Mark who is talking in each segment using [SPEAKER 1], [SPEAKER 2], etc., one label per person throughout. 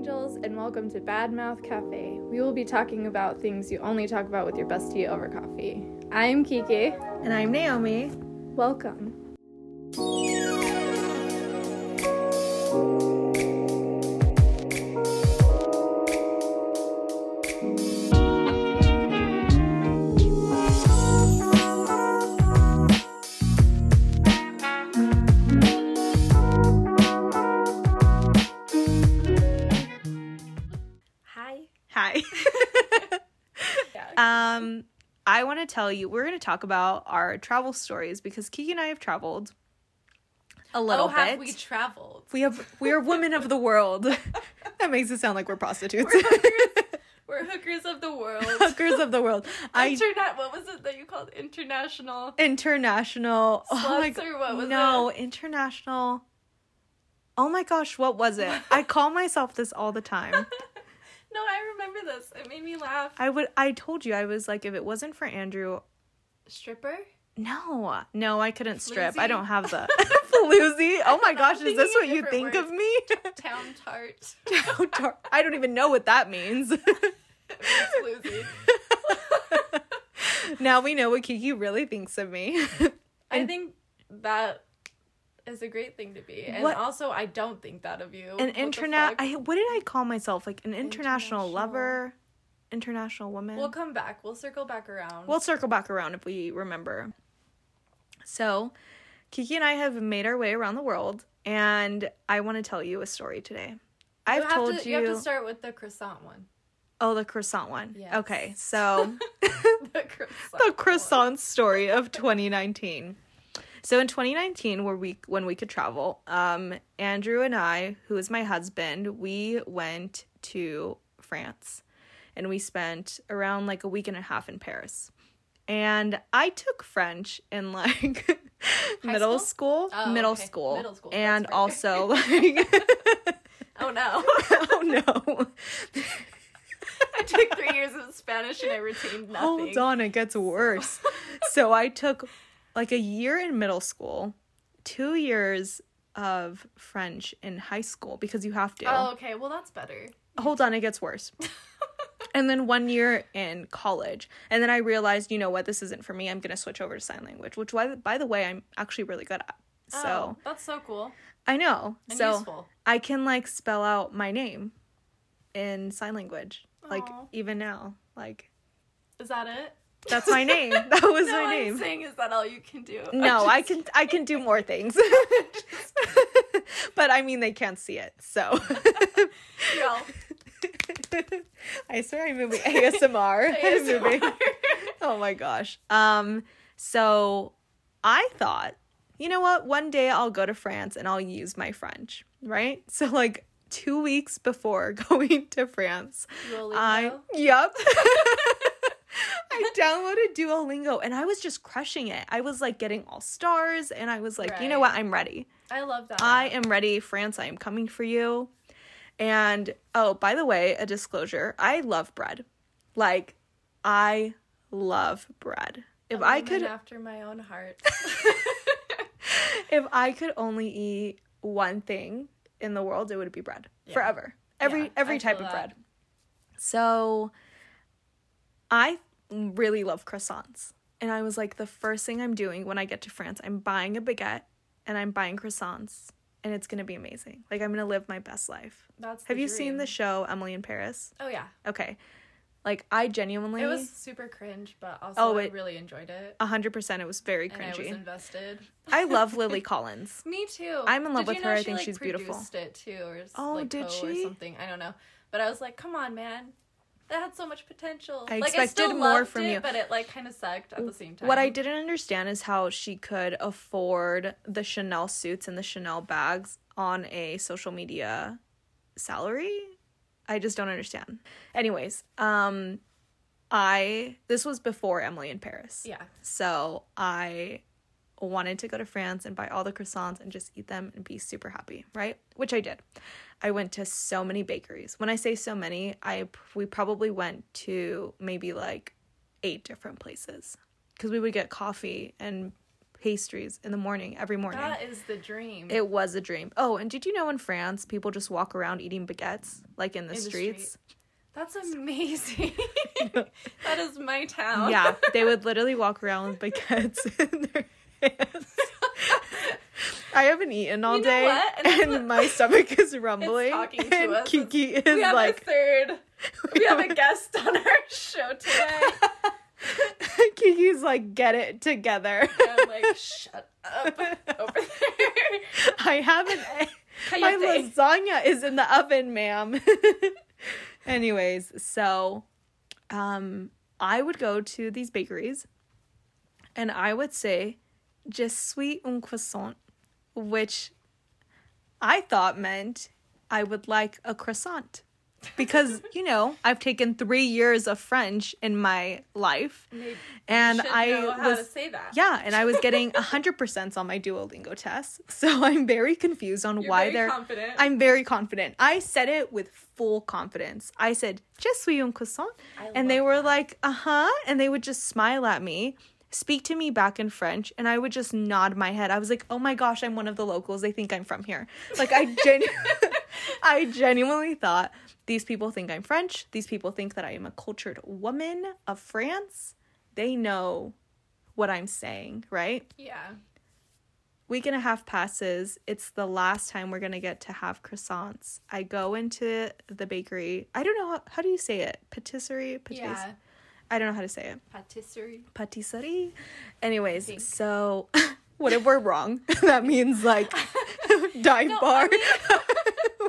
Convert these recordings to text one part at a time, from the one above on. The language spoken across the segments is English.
[SPEAKER 1] angels, and welcome to Badmouth Cafe. We will be talking about things you only talk about with your bestie over coffee. I'm Kiki.
[SPEAKER 2] And I'm Naomi.
[SPEAKER 1] Welcome.
[SPEAKER 2] Tell you, we're going to talk about our travel stories because Kiki and I have traveled a oh, little
[SPEAKER 1] oh,
[SPEAKER 2] bit.
[SPEAKER 1] have we traveled?
[SPEAKER 2] we have we are women of the world. that makes it sound like we're prostitutes.
[SPEAKER 1] We're hookers, we're hookers of the world.
[SPEAKER 2] Hookers of the world. I
[SPEAKER 1] Internet. What was it that you called international?
[SPEAKER 2] international. oh my
[SPEAKER 1] Sluts or what was it?
[SPEAKER 2] no, international. Oh my gosh, what was it? I call myself this all the time.
[SPEAKER 1] No, I remember this. It made me laugh.
[SPEAKER 2] I would I told you I was like if it wasn't for Andrew,
[SPEAKER 1] Stripper?
[SPEAKER 2] no. No, I couldn't strip. I don't have the floozy. Oh my gosh, is this what you think of me?
[SPEAKER 1] Town tart.
[SPEAKER 2] Town tart. I don't even know what that means.
[SPEAKER 1] Floozy.
[SPEAKER 2] now we know what Kiki really thinks of me.
[SPEAKER 1] I think that is a great thing to be. And
[SPEAKER 2] What-
[SPEAKER 1] also, I don't think that of you.
[SPEAKER 2] An internet? I what did I call myself? Like an international,
[SPEAKER 1] International.
[SPEAKER 2] lover, international woman.
[SPEAKER 1] We'll come back. We'll circle back around.
[SPEAKER 2] We'll circle back around if we remember. So, Kiki and I have made our way around the world, and I want to tell you a story today. I've
[SPEAKER 1] you have
[SPEAKER 2] told
[SPEAKER 1] to,
[SPEAKER 2] you.
[SPEAKER 1] You have to start with the croissant one.
[SPEAKER 2] oh, the croissant one.
[SPEAKER 1] Yes.
[SPEAKER 2] Okay, so
[SPEAKER 1] the croissant.
[SPEAKER 2] the croissant story of 2019. So in 2019, where we when we could travel, um, Andrew and I, who is my husband, we went to France, and we spent around like a week and a half in Paris. And I took French in like middle school,
[SPEAKER 1] Oh,
[SPEAKER 2] middle
[SPEAKER 1] okay.
[SPEAKER 2] school,
[SPEAKER 1] Middle school,
[SPEAKER 2] and also like
[SPEAKER 1] Oh no.
[SPEAKER 2] oh no,
[SPEAKER 1] I took three years of Spanish and I retained nothing.
[SPEAKER 2] Hold on, it gets worse. so I took like a year in middle school, two years of French in high school because you have to.
[SPEAKER 1] Oh, okay. Well, that's better.
[SPEAKER 2] Hold on, it gets worse. and then one year in college. And then I realized, you know what, this isn't for me. I'm going to switch over to sign language, which, by the- by the way, I'm actually really good at. Oh, so
[SPEAKER 1] Oh, that's so cool
[SPEAKER 2] I know.
[SPEAKER 1] and
[SPEAKER 2] so
[SPEAKER 1] useful.
[SPEAKER 2] I can like spell out my name in sign language. Like even now. Like
[SPEAKER 1] Is that it?
[SPEAKER 2] That's my name. That was
[SPEAKER 1] no,
[SPEAKER 2] my
[SPEAKER 1] I'm
[SPEAKER 2] name.
[SPEAKER 1] saying is that all you can do?
[SPEAKER 2] No,
[SPEAKER 1] I'm
[SPEAKER 2] I can I can do more things. but I mean they can't see it. So
[SPEAKER 1] No.
[SPEAKER 2] I swear I'm moving ASMR. I'm moving. Oh my gosh. Um so I thought, you know what? One day I'll go to France and I'll use my French, right? So like 2 weeks before going to France, I
[SPEAKER 1] Duolingo?
[SPEAKER 2] yep. I downloaded Duolingo and I was just crushing it. I was like getting all stars and I was like, you know what? I'm ready.
[SPEAKER 1] I love that.
[SPEAKER 2] I am ready, France. I am coming for you. And oh, by the way, a disclosure I love bread. Like, I love bread. If I could,
[SPEAKER 1] after my own heart.
[SPEAKER 2] if I could only eat one thing in the world, it would be bread
[SPEAKER 1] Yeah.
[SPEAKER 2] forever. Every
[SPEAKER 1] Yeah,
[SPEAKER 2] every
[SPEAKER 1] I
[SPEAKER 2] type of
[SPEAKER 1] that.
[SPEAKER 2] bread. So, I really love croissants, and I was like, the first thing I'm doing when I get to France, I'm buying a baguette and I'm buying croissants, and it's gonna be amazing. Like I'm gonna live my best life.
[SPEAKER 1] That's.
[SPEAKER 2] Have you seen the show Emily in Paris?
[SPEAKER 1] Oh yeah,
[SPEAKER 2] Okay. Like I genuinely
[SPEAKER 1] it was super cringe, but also
[SPEAKER 2] Oh,
[SPEAKER 1] I really enjoyed it,
[SPEAKER 2] a hundred percent it was very cringy.
[SPEAKER 1] and I was invested.
[SPEAKER 2] I love Lily Collins.
[SPEAKER 1] Me too.
[SPEAKER 2] I'm in love
[SPEAKER 1] Did
[SPEAKER 2] with her. I think
[SPEAKER 1] like,
[SPEAKER 2] she's beautiful.
[SPEAKER 1] It too, or
[SPEAKER 2] Oh,
[SPEAKER 1] like,
[SPEAKER 2] did
[SPEAKER 1] co- or something? I don't know, but I was like, come on, man, that had so much potential.
[SPEAKER 2] I
[SPEAKER 1] like,
[SPEAKER 2] expected
[SPEAKER 1] I still
[SPEAKER 2] more from
[SPEAKER 1] it,
[SPEAKER 2] you.
[SPEAKER 1] but it like kind of sucked at the same time.
[SPEAKER 2] What I didn't understand is how she could afford the Chanel suits and the Chanel bags on a social media salary. I just don't understand. Anyways, um I this was before Emily in Paris.
[SPEAKER 1] yeah,
[SPEAKER 2] So I wanted to go to France and buy all the croissants and just eat them and be super happy, right? Which I did. I went to so many bakeries. When I say so many, I we probably went to maybe like eight different places because we would get coffee and pastries in the morning every morning.
[SPEAKER 1] That is the dream.
[SPEAKER 2] it was a dream. Oh, and did you know in France people just walk around eating baguettes like in the
[SPEAKER 1] In the
[SPEAKER 2] streets?
[SPEAKER 1] That's amazing. that is my town.
[SPEAKER 2] yeah, they would literally walk around with baguettes in their. I haven't eaten all
[SPEAKER 1] You know
[SPEAKER 2] day,
[SPEAKER 1] what? And
[SPEAKER 2] and my stomach is rumbling. and
[SPEAKER 1] us.
[SPEAKER 2] Kiki is
[SPEAKER 1] we have
[SPEAKER 2] like,
[SPEAKER 1] a third. We have a guest on our show today.
[SPEAKER 2] Kiki's like, get it together.
[SPEAKER 1] I'm like, shut up over there.
[SPEAKER 2] I haven't. My lasagna is in the oven, ma'am. Anyways, so um I would go to these bakeries and I would say je suis un croissant, which I thought meant I would like a croissant. Because, you know, I've taken 3 years of French in my life
[SPEAKER 1] Maybe
[SPEAKER 2] and I
[SPEAKER 1] know how
[SPEAKER 2] was
[SPEAKER 1] to say that.
[SPEAKER 2] yeah, and I was getting 100% on my Duolingo test. So I'm very confused on
[SPEAKER 1] You're
[SPEAKER 2] why
[SPEAKER 1] very
[SPEAKER 2] they're
[SPEAKER 1] confident.
[SPEAKER 2] I'm very confident. I said it with full confidence. I said, "Je suis un croissant."
[SPEAKER 1] I
[SPEAKER 2] And they were
[SPEAKER 1] that.
[SPEAKER 2] like, "Uh-huh." And they would just smile at me, speak to me back in French, and I would just nod my head. I was like, "Oh my gosh, I'm one of the locals. They think I'm from here." Like I genu- I genuinely thought these people think I'm French. These people think that I am a cultured woman of France. They know what I'm saying, right?
[SPEAKER 1] yeah.
[SPEAKER 2] week and a half passes. It's the last time we're gonna get to have croissants. I go into the bakery. I don't know how, how do you say it. Patisserie. Patisserie?
[SPEAKER 1] Yeah.
[SPEAKER 2] I don't know how to say it.
[SPEAKER 1] Patisserie.
[SPEAKER 2] Patisserie. Anyways, so what if we're wrong? that means like dive
[SPEAKER 1] No, I
[SPEAKER 2] bar.
[SPEAKER 1] mean-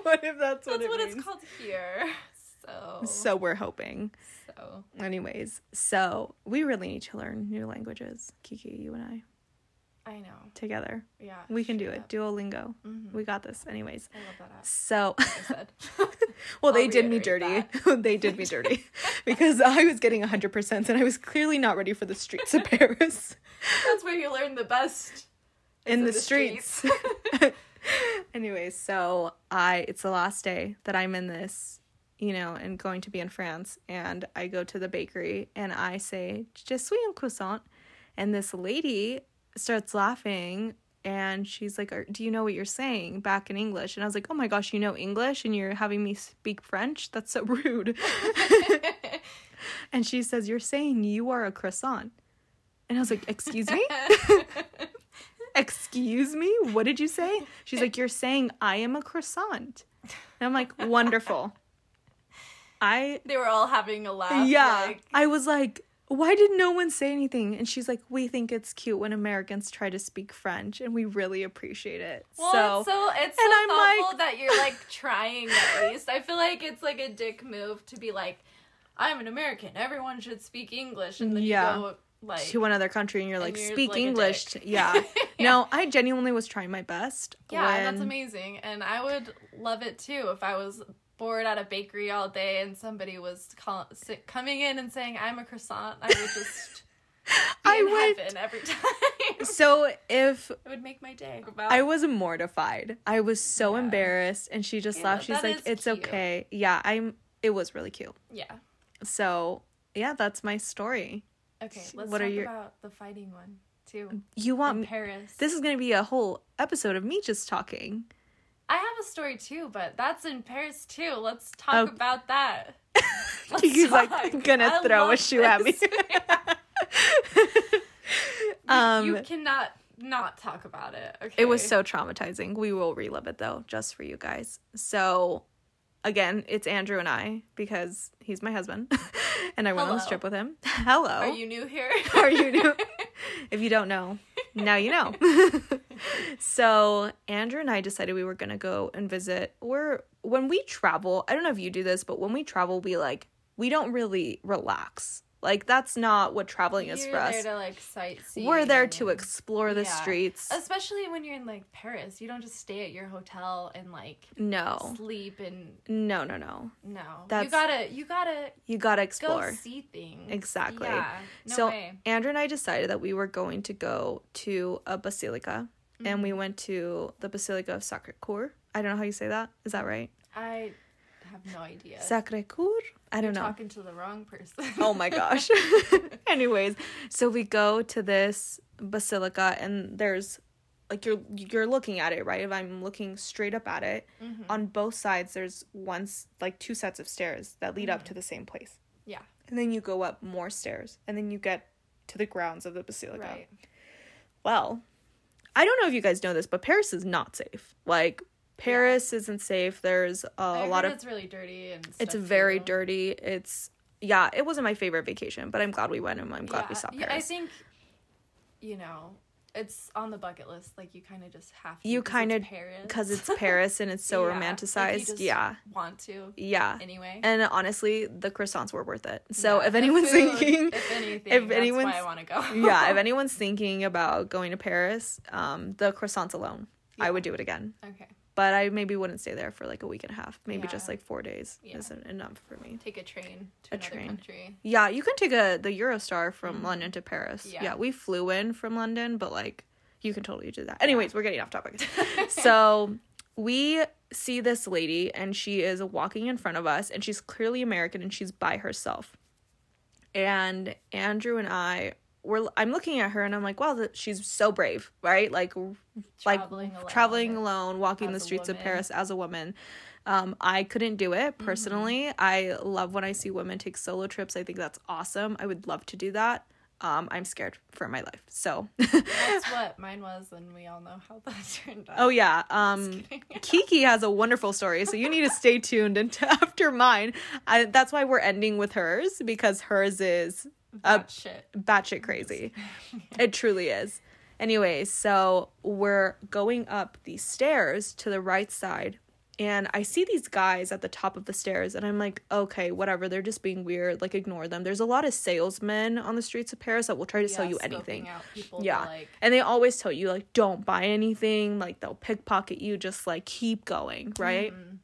[SPEAKER 2] what if that's what
[SPEAKER 1] That's
[SPEAKER 2] it
[SPEAKER 1] what
[SPEAKER 2] means?
[SPEAKER 1] it's called here. So.
[SPEAKER 2] So we're hoping.
[SPEAKER 1] So.
[SPEAKER 2] Anyways, so we really need to learn new languages, Kiki, you and I,
[SPEAKER 1] I know.
[SPEAKER 2] together.
[SPEAKER 1] Yeah.
[SPEAKER 2] We can do it.
[SPEAKER 1] up.
[SPEAKER 2] Duolingo.
[SPEAKER 1] Mhm.
[SPEAKER 2] We got this. Anyways,
[SPEAKER 1] I love that app.
[SPEAKER 2] so
[SPEAKER 1] like I said.
[SPEAKER 2] Well, they
[SPEAKER 1] I'll
[SPEAKER 2] did me dirty. they did me dirty because I was getting 100% and I was clearly not ready for the streets of Paris.
[SPEAKER 1] That's where you learn the best.
[SPEAKER 2] In the,
[SPEAKER 1] the
[SPEAKER 2] streets. Anyways, so I it's the last day that I'm in this, you know, and going to be in France and I go to the bakery and I say, "Je suis un croissant." And this lady starts laughing and she's like, "Are- "Do you know what you're saying?" back in English. And I was like, "Oh my gosh, you know English and you're having me speak French? That's so rude." And she says, You're saying you are a croissant. And I was like, Excuse me? Excuse me? What did you say? She's like, You're saying I am a croissant. And I'm like, Wonderful. I,
[SPEAKER 1] they were all having a laugh.
[SPEAKER 2] yeah.
[SPEAKER 1] Like,
[SPEAKER 2] I was like, Why did no one say anything? And she's like, We think it's cute when Americans try to speak French and we really appreciate it.
[SPEAKER 1] well,
[SPEAKER 2] so,
[SPEAKER 1] it's so it's so
[SPEAKER 2] and I'm
[SPEAKER 1] thoughtful
[SPEAKER 2] like-
[SPEAKER 1] that you're like trying at least. I feel like it's like a dick move to be like, I'm an American. Everyone should speak English, and then
[SPEAKER 2] Yeah.
[SPEAKER 1] you go like,
[SPEAKER 2] to another country and you're like,
[SPEAKER 1] you're
[SPEAKER 2] Speak
[SPEAKER 1] like
[SPEAKER 2] English.
[SPEAKER 1] dick.
[SPEAKER 2] yeah. No, I genuinely was trying my best.
[SPEAKER 1] yeah, that's amazing, and I would love it too if I was bored at a bakery all day and somebody was call- coming in and saying I'm a croissant. I would just.
[SPEAKER 2] I
[SPEAKER 1] in
[SPEAKER 2] would-
[SPEAKER 1] every time.
[SPEAKER 2] So if
[SPEAKER 1] it would make my day.
[SPEAKER 2] I was mortified. I was so
[SPEAKER 1] Yeah.
[SPEAKER 2] embarrassed and she just
[SPEAKER 1] Yeah,
[SPEAKER 2] laughed. She's like, "It's
[SPEAKER 1] cute.
[SPEAKER 2] okay." Yeah, I'm it was really cute.
[SPEAKER 1] yeah.
[SPEAKER 2] So, yeah, that's my story.
[SPEAKER 1] Okay, let's
[SPEAKER 2] What are
[SPEAKER 1] talk
[SPEAKER 2] your-
[SPEAKER 1] about the fighting one too.
[SPEAKER 2] You want
[SPEAKER 1] In Paris.
[SPEAKER 2] This is going to be a whole episode of me just talking.
[SPEAKER 1] I have a story too, but that's in Paris too. Let's talk
[SPEAKER 2] Oh.
[SPEAKER 1] about that. Let's
[SPEAKER 2] He's like gonna
[SPEAKER 1] I
[SPEAKER 2] throw a shoe at me. um
[SPEAKER 1] you cannot not talk about it. Okay.
[SPEAKER 2] It was so traumatizing. We will relive it though, just for you guys. So, again, it's Andrew and I because he's my husband, and I went on this
[SPEAKER 1] Hello.
[SPEAKER 2] trip with him. Hello.
[SPEAKER 1] Are you new here?
[SPEAKER 2] Are you new? if you don't know, now you know. so Andrew and I decided we were gonna go and visit. We're when we travel. I don't know if you do this, but when we travel, we like we don't really relax. Like that's not what traveling is
[SPEAKER 1] You're
[SPEAKER 2] for
[SPEAKER 1] there
[SPEAKER 2] us.
[SPEAKER 1] to like sightsee.
[SPEAKER 2] We're there to explore the
[SPEAKER 1] Yeah.
[SPEAKER 2] streets.
[SPEAKER 1] Especially when you're in like Paris, you don't just stay at your hotel and like
[SPEAKER 2] No,
[SPEAKER 1] sleep and
[SPEAKER 2] no, no, no.
[SPEAKER 1] no.
[SPEAKER 2] That's-
[SPEAKER 1] you gotta you gotta
[SPEAKER 2] You gotta
[SPEAKER 1] go
[SPEAKER 2] explore.
[SPEAKER 1] see things.
[SPEAKER 2] Exactly.
[SPEAKER 1] Yeah. No
[SPEAKER 2] so
[SPEAKER 1] way.
[SPEAKER 2] Andrew and I decided that we were going to go to a basilica, and we mm-hmm. went to the Basilica of Sacre Coeur. I don't know how you say that. Is that right?
[SPEAKER 1] I have no idea.
[SPEAKER 2] Sacre Coeur? I don't
[SPEAKER 1] You're
[SPEAKER 2] know.
[SPEAKER 1] talking to the wrong person.
[SPEAKER 2] Oh my gosh. Anyways, so we go to this basilica and there's like you're you're looking at it, right? If I'm looking straight up at it,
[SPEAKER 1] Mm-hmm.
[SPEAKER 2] on both sides there's once like two sets of stairs that lead
[SPEAKER 1] Mm-hmm.
[SPEAKER 2] up to the same place.
[SPEAKER 1] yeah.
[SPEAKER 2] And then you go up more stairs and then you get to the grounds of the basilica.
[SPEAKER 1] Right.
[SPEAKER 2] Well, I don't know if you guys know this, but Paris is not safe. Like Paris isn't safe. There's a lot of
[SPEAKER 1] it's really dirty and
[SPEAKER 2] it's very
[SPEAKER 1] too.
[SPEAKER 2] dirty. It's yeah, it wasn't my favorite vacation, but I'm glad we went and I'm glad we
[SPEAKER 1] Yeah,
[SPEAKER 2] saw
[SPEAKER 1] yeah,
[SPEAKER 2] Paris.
[SPEAKER 1] I think, you know, it's on the bucket list. Like you kind of just have to.
[SPEAKER 2] You kinda-
[SPEAKER 1] Paris.
[SPEAKER 2] because it's Paris and it's so
[SPEAKER 1] Yeah, like, you
[SPEAKER 2] romanticized.
[SPEAKER 1] just
[SPEAKER 2] yeah,
[SPEAKER 1] Want to
[SPEAKER 2] yeah.
[SPEAKER 1] anyway.
[SPEAKER 2] And honestly, the croissants were worth it. So
[SPEAKER 1] Yeah,
[SPEAKER 2] if anyone's
[SPEAKER 1] food,
[SPEAKER 2] thinking,
[SPEAKER 1] if anything,
[SPEAKER 2] if
[SPEAKER 1] that's
[SPEAKER 2] anyone's-
[SPEAKER 1] why I want to go.
[SPEAKER 2] yeah, if anyone's thinking about going to Paris, um, the croissants alone, I would do it again.
[SPEAKER 1] okay,
[SPEAKER 2] But I maybe wouldn't stay there for like a week and a half. Maybe just like four days
[SPEAKER 1] Yeah.
[SPEAKER 2] isn't enough for me.
[SPEAKER 1] take a train to
[SPEAKER 2] A
[SPEAKER 1] another
[SPEAKER 2] train.
[SPEAKER 1] country.
[SPEAKER 2] Yeah, you can take a the Eurostar from London to Paris. Yeah.
[SPEAKER 1] Mm-hmm. Yeah.
[SPEAKER 2] we flew in from London, but like you can totally do that. Anyways, we're getting off topic. so we see this lady and she is walking in front of us and she's clearly American and she's by herself. And Andrew and I were I'm looking at her and I'm like, wow, that she's so brave, right? Like like
[SPEAKER 1] Traveling alone.
[SPEAKER 2] traveling alone, walking the streets of. Paris as a woman. Um, I couldn't do it
[SPEAKER 1] Mm-hmm.
[SPEAKER 2] personally. I love when I see women take solo trips. I think that's awesome. I would love to do that. Um, I'm scared for my life. So,
[SPEAKER 1] That's what mine was, and we all know how that turned out.
[SPEAKER 2] oh yeah. Um, Kiki has a wonderful story, so you need to stay tuned into after mine. I, that's why we're ending with hers because hers is
[SPEAKER 1] that shit.
[SPEAKER 2] batshit crazy. it truly is. Anyway, so we're going up these stairs to the right side, and I see these guys at the top of the stairs, and I'm like, okay, whatever. They're just being weird. Like, ignore them. There's a lot of salesmen on the streets of Paris that will try to sell you anything.
[SPEAKER 1] out people to,
[SPEAKER 2] Yeah.
[SPEAKER 1] like,
[SPEAKER 2] And they always tell you, like, don't buy anything. Like, they'll pickpocket you. Just, like, keep going, right?
[SPEAKER 1] Mm-hmm.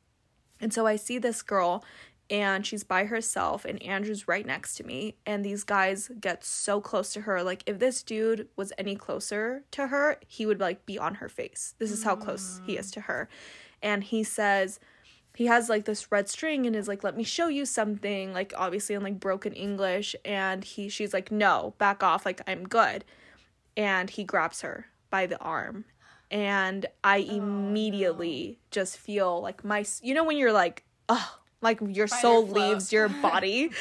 [SPEAKER 2] And so I see this girl and she's by herself and Andrew's right next to me and these guys get so close to her like if this dude was any closer to her, he would like be on her face. This is how close he is to her. And he says he has like this red string and is like let me show you something like obviously in like broken English and he she's like no, back off like I'm good. And he grabs her by the arm and I oh, immediately just feel like my you know when you're like oh like your soul leaves your body.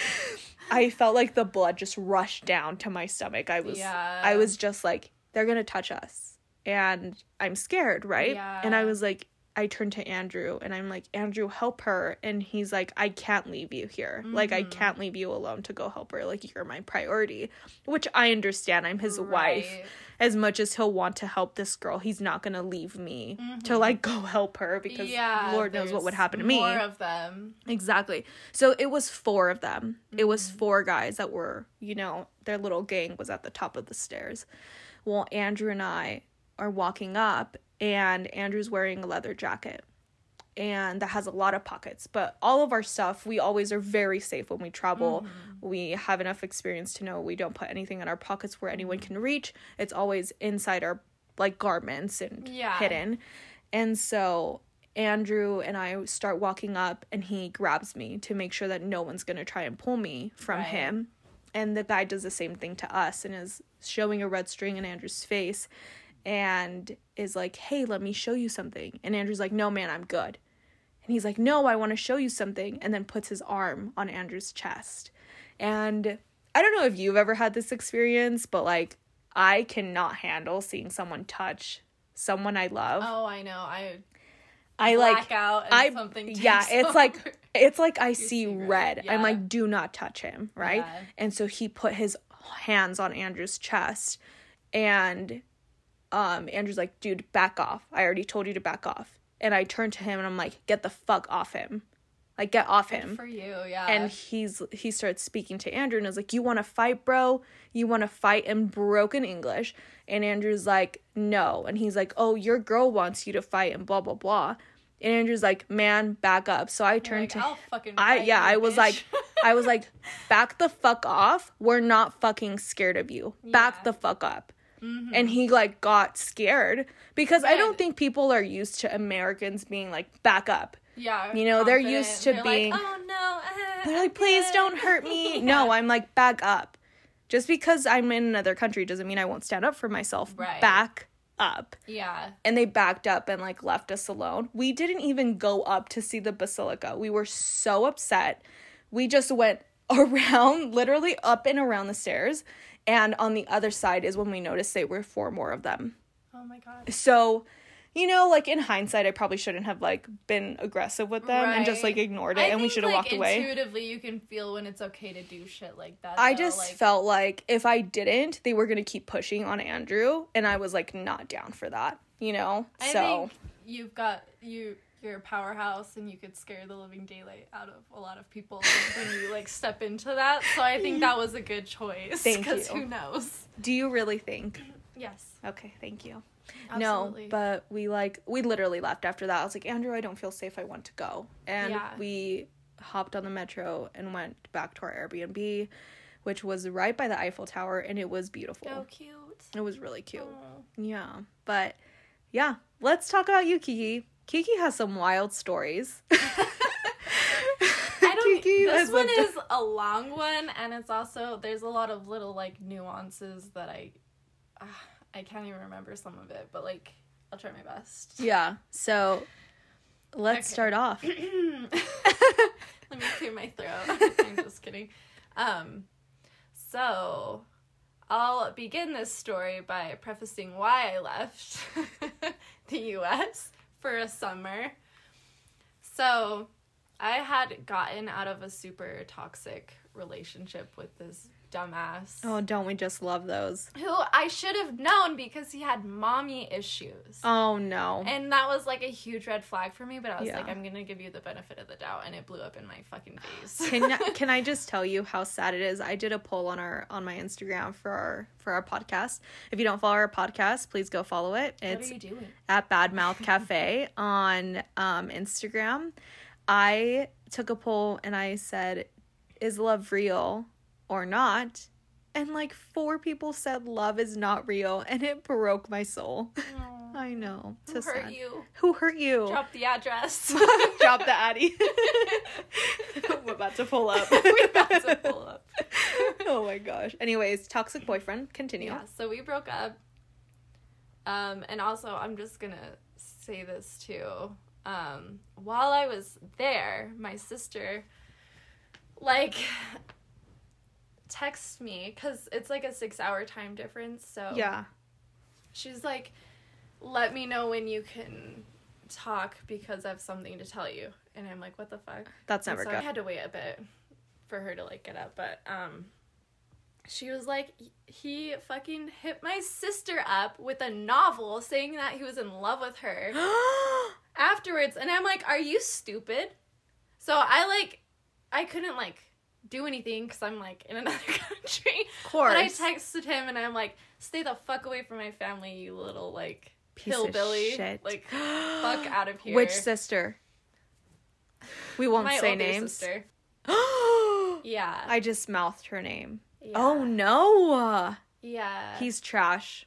[SPEAKER 2] I felt like the blood just rushed down to my stomach. I was
[SPEAKER 1] Yeah.
[SPEAKER 2] I was just like they're going to touch us. And I'm scared, right? And I was like I turned to Andrew and I'm like, Andrew, help her. And he's like, I can't leave you here. Like, I can't leave you alone to go help her. Like, you're my priority, which I understand. I'm his wife. As much as he'll want to help this girl, he's not going to leave me to like go help her because
[SPEAKER 1] yeah,
[SPEAKER 2] Lord knows what would happen to me.
[SPEAKER 1] More of them.
[SPEAKER 2] Exactly. So it was four of them. It was
[SPEAKER 1] Mm-hmm.
[SPEAKER 2] four guys that were, you know, their little gang was at the top of the stairs. Well, Andrew and I are walking up, and Andrew's wearing a leather jacket. And that has a lot of pockets, but all of our stuff, we always are very safe when we travel.
[SPEAKER 1] Mm-hmm.
[SPEAKER 2] We have enough experience to know we don't put anything in our pockets where anyone
[SPEAKER 1] Mm-hmm.
[SPEAKER 2] can reach. It's always inside our like garments and
[SPEAKER 1] Yeah.
[SPEAKER 2] hidden. And so Andrew and I start walking up, and he grabs me to make sure that no one's gonna try and pull me from
[SPEAKER 1] Right.
[SPEAKER 2] him. And the guy does the same thing to us and is showing a red string in Andrew's face and is like, Hey, let me show you something. And Andrew's like, No, man, I'm good. And he's like, No, I want to show you something. And then puts his arm on Andrew's chest. And I don't know if you've ever had this experience, but like, I cannot handle seeing someone touch someone I love.
[SPEAKER 1] Oh, I know. I
[SPEAKER 2] I like
[SPEAKER 1] out and
[SPEAKER 2] I
[SPEAKER 1] something.
[SPEAKER 2] yeah, it's like it's like I see
[SPEAKER 1] see
[SPEAKER 2] red.
[SPEAKER 1] red,
[SPEAKER 2] I'm like, do not touch him, right?
[SPEAKER 1] Yeah.
[SPEAKER 2] And so he put his hands on Andrew's chest, and um, Andrew's like, dude, back off. I already told you to back off. And I turn to him and I'm like, get the fuck off him, like get off him.
[SPEAKER 1] for you. Yeah.
[SPEAKER 2] And he's he starts speaking to Andrew and is like, "You want to fight, bro? You want to fight in broken English?" And Andrew's like, "No." And he's like, "Oh, your girl wants you to fight and blah blah blah." And Andrew's like, "Man, back up." So I turned
[SPEAKER 1] like,
[SPEAKER 2] to
[SPEAKER 1] I'll fucking.
[SPEAKER 2] I yeah,
[SPEAKER 1] you,
[SPEAKER 2] I was
[SPEAKER 1] bitch.
[SPEAKER 2] like I was like, "Back the fuck off. We're not fucking scared of you. Back
[SPEAKER 1] Yeah.
[SPEAKER 2] the fuck up." And he like got scared because I don't think people are used to Americans being like, "Back up."
[SPEAKER 1] Yeah.
[SPEAKER 2] You know, they're used to
[SPEAKER 1] They're
[SPEAKER 2] being-
[SPEAKER 1] Like, oh no.
[SPEAKER 2] They're like, please
[SPEAKER 1] good."
[SPEAKER 2] don't hurt me.
[SPEAKER 1] Yeah.
[SPEAKER 2] No, I'm like, back up. Just because I'm in another country doesn't mean I won't stand up for myself.
[SPEAKER 1] Right.
[SPEAKER 2] Back up.
[SPEAKER 1] Yeah.
[SPEAKER 2] And they backed up and like left us alone. We didn't even go up to see the basilica. We were so upset. We just went around, literally up and around the stairs. And on the other side is when we noticed they were four more of them.
[SPEAKER 1] Oh my god.
[SPEAKER 2] So, you know, like in hindsight, I probably shouldn't have like been aggressive with them and just like ignored it,
[SPEAKER 1] I
[SPEAKER 2] and we should have
[SPEAKER 1] like,
[SPEAKER 2] walked away.
[SPEAKER 1] Intuitively, you can feel when it's okay to do shit like that.
[SPEAKER 2] I
[SPEAKER 1] though,
[SPEAKER 2] just
[SPEAKER 1] like,
[SPEAKER 2] felt like if I didn't, they were gonna keep pushing on Andrew, and I was like not down for that, you know.
[SPEAKER 1] I
[SPEAKER 2] so
[SPEAKER 1] think you've got you. You're a powerhouse, and you could scare the living daylight out of a lot of people when you like step into that. So I think that was a good choice.
[SPEAKER 2] Thank
[SPEAKER 1] Because
[SPEAKER 2] you.
[SPEAKER 1] who knows?
[SPEAKER 2] do you really think?
[SPEAKER 1] Yes.
[SPEAKER 2] Okay, thank you.
[SPEAKER 1] Absolutely.
[SPEAKER 2] No, but we like we literally left after that. I was like, Andrew, I don't feel safe. I want to go, and
[SPEAKER 1] Yeah.
[SPEAKER 2] we hopped on the metro and went back to our Airbnb, which was right by the Eiffel Tower, and it was beautiful.
[SPEAKER 1] so cute.
[SPEAKER 2] It was really cute.
[SPEAKER 1] Aw.
[SPEAKER 2] Yeah, but yeah, let's talk about you, Kiki. Kiki has some wild stories.
[SPEAKER 1] I don't.
[SPEAKER 2] Kiki
[SPEAKER 1] this one is a long one, and it's also there's a lot of little like nuances that I, uh, I can't even remember some of it, but like I'll try my best.
[SPEAKER 2] Yeah, so let's
[SPEAKER 1] Okay.
[SPEAKER 2] start off.
[SPEAKER 1] Let me clear my throat. I'm just kidding. Um, so I'll begin this story by prefacing why I left the U.S. for a summer. So I had gotten out of a super toxic relationship with this dumbass
[SPEAKER 2] Oh, don't we just love those?
[SPEAKER 1] who I should have known because he had mommy issues.
[SPEAKER 2] Oh no.
[SPEAKER 1] And that was like a huge red flag for me, but I was
[SPEAKER 2] Yeah.
[SPEAKER 1] like, I'm gonna give you the benefit of the doubt, and it blew up in my fucking face.
[SPEAKER 2] can can I just tell you how sad it is? I did a poll on our on my Instagram for our for our podcast. If you don't follow our podcast, please go follow it.
[SPEAKER 1] what
[SPEAKER 2] It's
[SPEAKER 1] are you doing?
[SPEAKER 2] at Bad Mouth Cafe on um, Instagram. I took a poll and I said, "Is love real or not?" And like four people said love is not real, and it broke my soul. I know.
[SPEAKER 1] Who
[SPEAKER 2] So
[SPEAKER 1] hurt
[SPEAKER 2] sad.
[SPEAKER 1] you?
[SPEAKER 2] Who hurt you?
[SPEAKER 1] Drop the address.
[SPEAKER 2] Drop the Addy. We're about to pull up.
[SPEAKER 1] We're about to pull up.
[SPEAKER 2] oh my gosh. Anyways, toxic boyfriend. Continue.
[SPEAKER 1] Yeah, so we broke up. Um, and also, I'm just gonna say this too. Um, while I was there, my sister, like, texted me because it's like a six hour time difference. So
[SPEAKER 2] Yeah.
[SPEAKER 1] she's like, "Let me know when you can talk because I have something to tell you." And I'm like, "What the fuck?"
[SPEAKER 2] That's
[SPEAKER 1] And
[SPEAKER 2] never
[SPEAKER 1] so I had to wait a bit for her to like get up, but um she was like he fucking hit my sister up with a novel saying that he was in love with her afterwards and I'm like, "Are you stupid?" So I like I couldn't like do anything cuz I'm like in another country.
[SPEAKER 2] of course.
[SPEAKER 1] But I texted him and I'm like, "Stay the fuck away from my family, you little like
[SPEAKER 2] Piece
[SPEAKER 1] hillbilly.
[SPEAKER 2] shit.
[SPEAKER 1] Like fuck out of here."
[SPEAKER 2] Which sister? We won't
[SPEAKER 1] my
[SPEAKER 2] say names.
[SPEAKER 1] sister. Yeah.
[SPEAKER 2] I just mouthed her name.
[SPEAKER 1] yeah.
[SPEAKER 2] Oh no.
[SPEAKER 1] Yeah.
[SPEAKER 2] He's trash.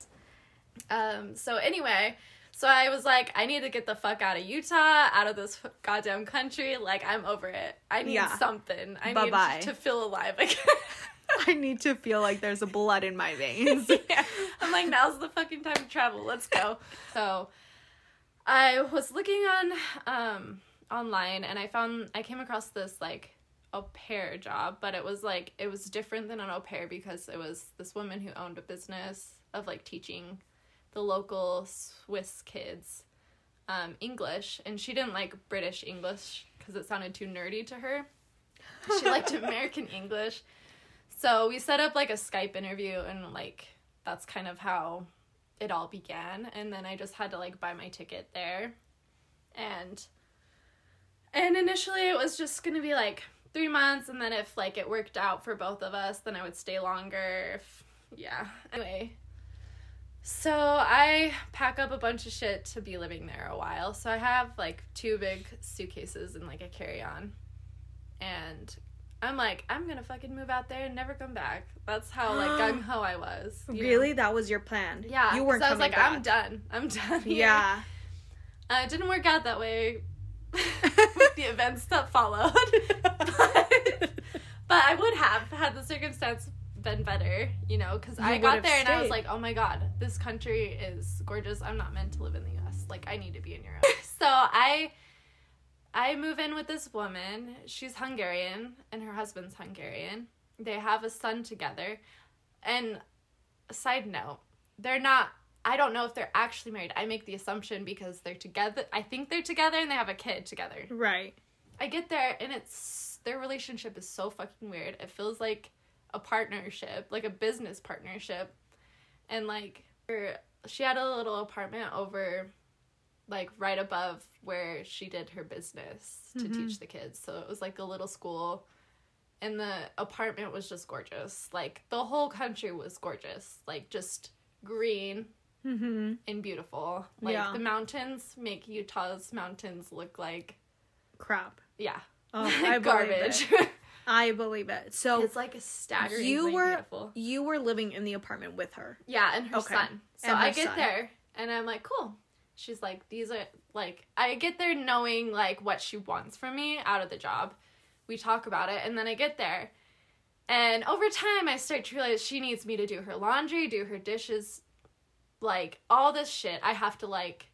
[SPEAKER 1] Um, so anyway, so I was like, I need to get the fuck out of Utah, out of this goddamn country. Like, I'm over it. I need
[SPEAKER 2] Yeah.
[SPEAKER 1] something. I
[SPEAKER 2] Bye-bye.
[SPEAKER 1] need to feel alive again.
[SPEAKER 2] I need to feel like there's a blood in my veins.
[SPEAKER 1] yeah. I'm like, now's the fucking time to travel. Let's go. So I was looking on um online and I found I came across this like au pair job, but it was like it was different than an au pair because it was this woman who owned a business of like teaching the local Swiss kids um, English, and she didn't like British English because it sounded too nerdy to her. She liked American English. So we set up like a Skype interview, and like that's kind of how it all began. And then I just had to like buy my ticket there, and and initially it was just gonna be like three months, and then if like it worked out for both of us, then I would stay longer. If yeah, anyway. So I pack up a bunch of shit to be living there a while. So I have like two big suitcases and like a carry on. And I'm like, I'm gonna fucking move out there and never come back. That's how like gung ho I was. you know?
[SPEAKER 2] really? That was your plan?
[SPEAKER 1] Yeah.
[SPEAKER 2] You weren't
[SPEAKER 1] 'cause I was like,
[SPEAKER 2] back.
[SPEAKER 1] I'm done. I'm done. here."
[SPEAKER 2] Yeah.
[SPEAKER 1] Uh, it didn't work out that way. With the events that followed. but, but I would have had the circumstance been better, you know, because I got there and I was like, oh my god, this country is gorgeous. I'm not meant to live in the U.S. Like I need to be in Europe. so I, I move in with this woman. She's Hungarian and her husband's Hungarian. They have a son together, and side note, they're not. I don't know if they're actually married. I make the assumption because they're together. I think they're together and they have a kid together.
[SPEAKER 2] Right.
[SPEAKER 1] I get there and it's their relationship is so fucking weird. It feels like a partnership, like a business partnership. And like her, she had a little apartment over like right above where she did her business to
[SPEAKER 2] Mhm.
[SPEAKER 1] teach the kids. So it was like a little school and the apartment was just gorgeous. Like the whole country was gorgeous. Like just green
[SPEAKER 2] Mm-hmm.
[SPEAKER 1] and beautiful. Like
[SPEAKER 2] Yeah.
[SPEAKER 1] the mountains make Utah's mountains look like
[SPEAKER 2] Crap.
[SPEAKER 1] yeah,
[SPEAKER 2] Oh, I
[SPEAKER 1] garbage.
[SPEAKER 2] I believe it. So
[SPEAKER 1] it's like a staggering.
[SPEAKER 2] you were
[SPEAKER 1] beautiful.
[SPEAKER 2] you were living in the apartment with her.
[SPEAKER 1] Yeah, and her
[SPEAKER 2] Okay.
[SPEAKER 1] son. So
[SPEAKER 2] her
[SPEAKER 1] I get
[SPEAKER 2] son.
[SPEAKER 1] there and I'm like, cool. She's like, these are like I get there knowing like what she wants from me out of the job. We talk about it and then I get there. And over time I start to realize she needs me to do her laundry, do her dishes, like all this shit. I have to like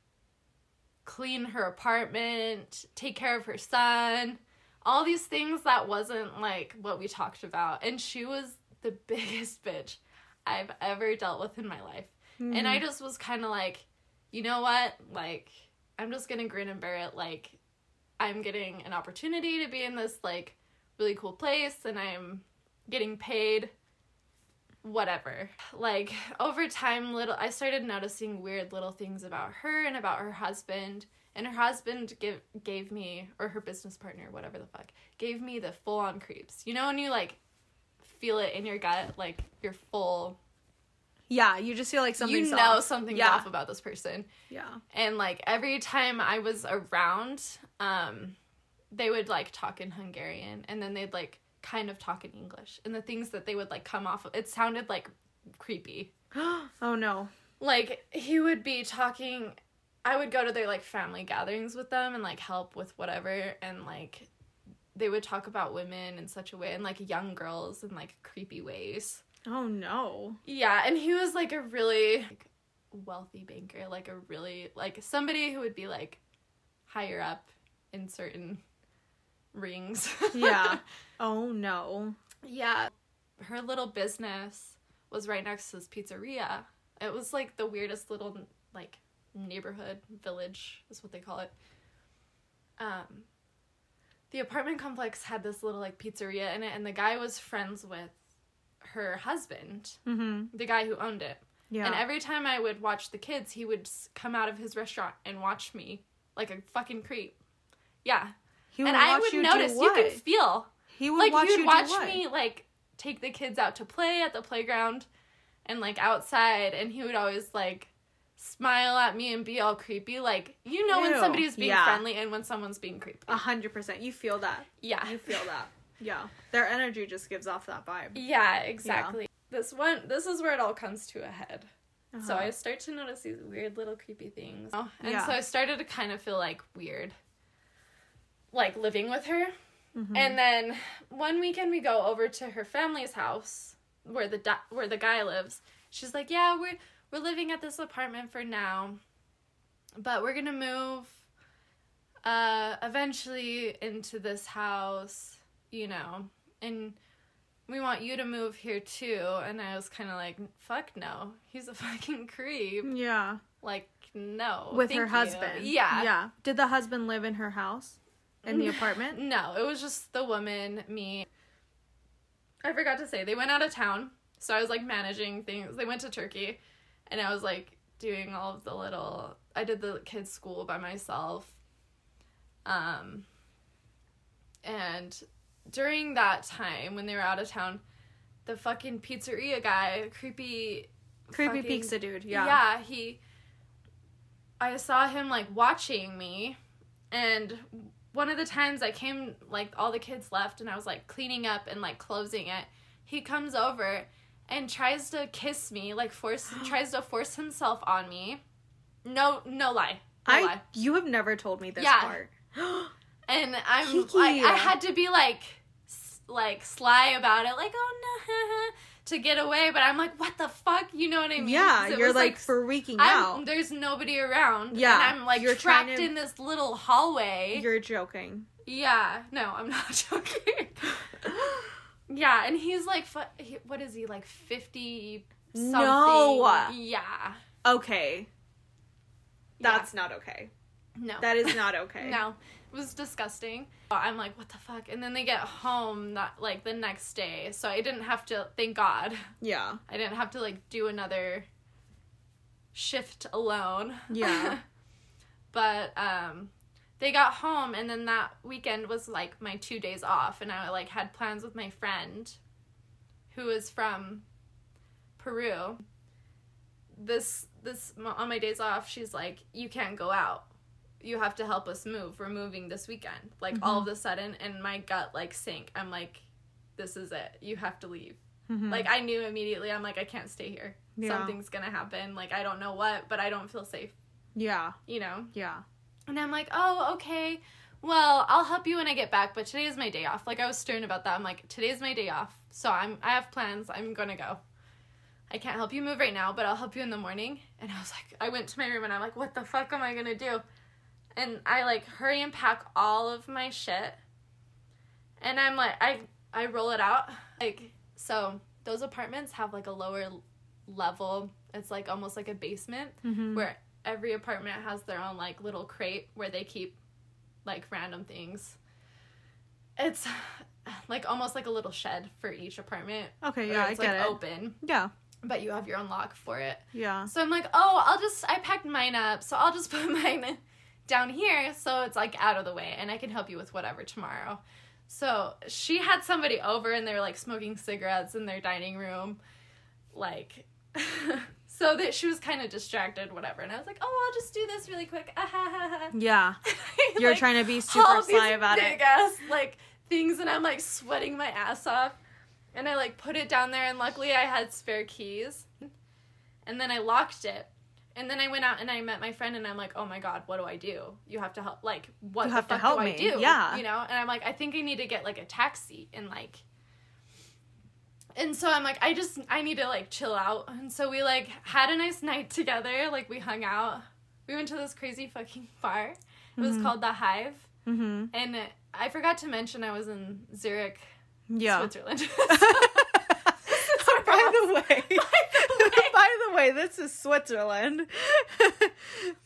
[SPEAKER 1] clean her apartment, take care of her son, all these things that wasn't like what we talked about. And she was the biggest bitch I've ever dealt with in my life. And
[SPEAKER 2] Mm-hmm.
[SPEAKER 1] I just was kind of like, you know what? Like, I'm just gonna grin and bear it. Like, I'm getting an opportunity to be in this, like, really cool place and I'm getting paid. Whatever. Like, over time, little, I started noticing weird little things about her and about her husband. And her husband give, gave me, or her business partner, whatever the fuck, gave me the full on creeps. You know, when you, like, feel it in your gut, like, your full
[SPEAKER 2] Yeah, you just feel like something's
[SPEAKER 1] you know
[SPEAKER 2] off.
[SPEAKER 1] something's
[SPEAKER 2] Yeah.
[SPEAKER 1] off about this person
[SPEAKER 2] Yeah.
[SPEAKER 1] and like every time i was around um they would like talk in hungarian and then they'd like kind of talk in english and the things that they would like come off of it sounded like creepy
[SPEAKER 2] oh no.
[SPEAKER 1] like he would be talking i would go to their like family gatherings with them and like help with whatever and like they would talk about women in such a way and like young girls in like creepy ways
[SPEAKER 2] Oh no.
[SPEAKER 1] yeah, and he was like a really like, wealthy banker, like a really like somebody who would be like higher up in certain rings.
[SPEAKER 2] Yeah. oh no.
[SPEAKER 1] yeah. Her little business was right next to this pizzeria. It was like the weirdest little like neighborhood village is what they call it. Um the apartment complex had this little like pizzeria in it and the guy was friends with her husband,
[SPEAKER 2] Mm-hmm.
[SPEAKER 1] the guy who owned it.
[SPEAKER 2] Yeah.
[SPEAKER 1] And every time I would watch the kids, he would come out of his restaurant and watch me like a fucking creep. Yeah.
[SPEAKER 2] He would
[SPEAKER 1] and I would
[SPEAKER 2] you
[SPEAKER 1] notice, you could feel.
[SPEAKER 2] He would
[SPEAKER 1] Like
[SPEAKER 2] watch
[SPEAKER 1] he would
[SPEAKER 2] you
[SPEAKER 1] watch me like take the kids out to play at the playground and like outside and he would always like smile at me and be all creepy. Like you know when
[SPEAKER 2] Ew.
[SPEAKER 1] somebody's being
[SPEAKER 2] Yeah.
[SPEAKER 1] friendly and when someone's being creepy.
[SPEAKER 2] A hundred percent. You feel that.
[SPEAKER 1] yeah.
[SPEAKER 2] You feel that. Yeah. Their energy just gives off that vibe.
[SPEAKER 1] Yeah, exactly. This one this is where it all comes to a head. So
[SPEAKER 2] Uh-huh.
[SPEAKER 1] I start to notice these weird little creepy things. And
[SPEAKER 2] Yeah.
[SPEAKER 1] so I started to kind of feel like weird. Like living with her.
[SPEAKER 2] Mhm.
[SPEAKER 1] And then one weekend we go over to her family's house where the di- where the guy lives. She's like, "Yeah, we're we're living at this apartment for now. But we're going to move uh eventually into this house, you know. And we want you to move here too." And I was kind of like, "Fuck no. He's a fucking creep."
[SPEAKER 2] yeah.
[SPEAKER 1] Like, no.
[SPEAKER 2] With her
[SPEAKER 1] you."
[SPEAKER 2] husband.
[SPEAKER 1] Yeah.
[SPEAKER 2] Yeah. Did the husband live in her house? In the apartment?
[SPEAKER 1] No, it was just the woman, me. I forgot to say, they went out of town. So I was like managing things. They went to Turkey and I was like doing all of the little I did the kids school by myself. Um and during that time when they were out of town, the fucking pizzeria guy, creepy
[SPEAKER 2] Creepy
[SPEAKER 1] fucking-
[SPEAKER 2] pizza dude. Yeah.
[SPEAKER 1] yeah, he. I saw him like watching me, and one of the times I came, like all the kids left, and I was like cleaning up and like closing it. He comes over and tries to kiss me, like force tries to force himself on me. No, no lie, no
[SPEAKER 2] I
[SPEAKER 1] lie.
[SPEAKER 2] you have never told me this
[SPEAKER 1] Yeah.
[SPEAKER 2] part.
[SPEAKER 1] and I'm
[SPEAKER 2] Kiki.
[SPEAKER 1] like I had to be like s- like sly about it, like oh no, to get away. But I'm like, what the fuck? You know what I mean?
[SPEAKER 2] Yeah, you're
[SPEAKER 1] was,
[SPEAKER 2] like, freaking
[SPEAKER 1] I'm,
[SPEAKER 2] out.
[SPEAKER 1] there's nobody around.
[SPEAKER 2] Yeah,
[SPEAKER 1] and I'm like
[SPEAKER 2] you're
[SPEAKER 1] trapped
[SPEAKER 2] to-
[SPEAKER 1] in this little hallway.
[SPEAKER 2] You're joking.
[SPEAKER 1] Yeah, no, I'm not joking. yeah, and he's like, what is he like, fifty something?
[SPEAKER 2] No.
[SPEAKER 1] Yeah,
[SPEAKER 2] Okay,
[SPEAKER 1] Yeah.
[SPEAKER 2] that's not okay.
[SPEAKER 1] no,
[SPEAKER 2] That is not okay.
[SPEAKER 1] no, was disgusting. I'm like, what the fuck? And then they get home that like the next day, so I didn't have to. Thank God,
[SPEAKER 2] Yeah.
[SPEAKER 1] I didn't have to like do another shift alone.
[SPEAKER 2] Yeah.
[SPEAKER 1] but um they got home and then that weekend was like my two days off and i like had plans with my friend who is from peru this this on my days off she's like you can't go out you have to help us move we're moving this weekend like all of a sudden and my gut like sank i'm like this is it you have to leave
[SPEAKER 2] Mhm.
[SPEAKER 1] like i knew immediately i'm like i can't stay here
[SPEAKER 2] Yeah.
[SPEAKER 1] something's gonna happen like i don't know what but i don't feel safe
[SPEAKER 2] yeah.
[SPEAKER 1] you know
[SPEAKER 2] Yeah.
[SPEAKER 1] and I'm like, oh, okay. Well, I'll help you when I get back, but today is my day off. Like I was stern about that. I'm like, today's my day off. So I'm I have plans. I'm gonna go. I can't help you move right now, but I'll help you in the morning. And I was like, I went to my room and I'm like, what the fuck am I gonna do? And I like hurry and pack all of my shit. And I'm like, I I roll it out. Like so those apartments have like a lower level. It's like almost like a basement
[SPEAKER 2] Mhm.
[SPEAKER 1] where every apartment has their own like little crate where they keep like random things. It's like almost like a little shed for each apartment.
[SPEAKER 2] Okay. Yeah, I get
[SPEAKER 1] like
[SPEAKER 2] it.
[SPEAKER 1] open,
[SPEAKER 2] Yeah.
[SPEAKER 1] but you have your own lock for it.
[SPEAKER 2] Yeah.
[SPEAKER 1] So I'm like, oh, I'll just I packed mine up, so I'll just put mine down here so it's like out of the way and I can help you with whatever tomorrow. So she had somebody over and they were like smoking cigarettes in their dining room, like so that she was kind of distracted, whatever. And I was like, oh, I'll just do this really quick. Ah, ha, ha, ha.
[SPEAKER 2] Yeah.
[SPEAKER 1] I,
[SPEAKER 2] You're
[SPEAKER 1] like,
[SPEAKER 2] trying to be super sly about
[SPEAKER 1] big
[SPEAKER 2] it.
[SPEAKER 1] ass like things, and I'm like sweating my ass off. And I like put it down there, and luckily I had spare keys. And then I locked it. And then I went out and I met my friend, and I'm like, oh my god, what do I do? You have to help. Like, what
[SPEAKER 2] You
[SPEAKER 1] the
[SPEAKER 2] have to
[SPEAKER 1] fuck
[SPEAKER 2] help
[SPEAKER 1] do
[SPEAKER 2] me.
[SPEAKER 1] I do?
[SPEAKER 2] Yeah.
[SPEAKER 1] you know. And I'm like, I think I need to get like a taxi and like. And so I'm like, I just I need to like chill out. And so we like had a nice night together. Like we hung out. We went to this crazy fucking bar. It was
[SPEAKER 2] Mhm.
[SPEAKER 1] called the Hive.
[SPEAKER 2] Mm-hmm.
[SPEAKER 1] And I forgot to mention I was in Zurich,
[SPEAKER 2] Yeah.
[SPEAKER 1] Switzerland.
[SPEAKER 2] by the way,
[SPEAKER 1] By the way.
[SPEAKER 2] by the way, this is Switzerland.
[SPEAKER 1] but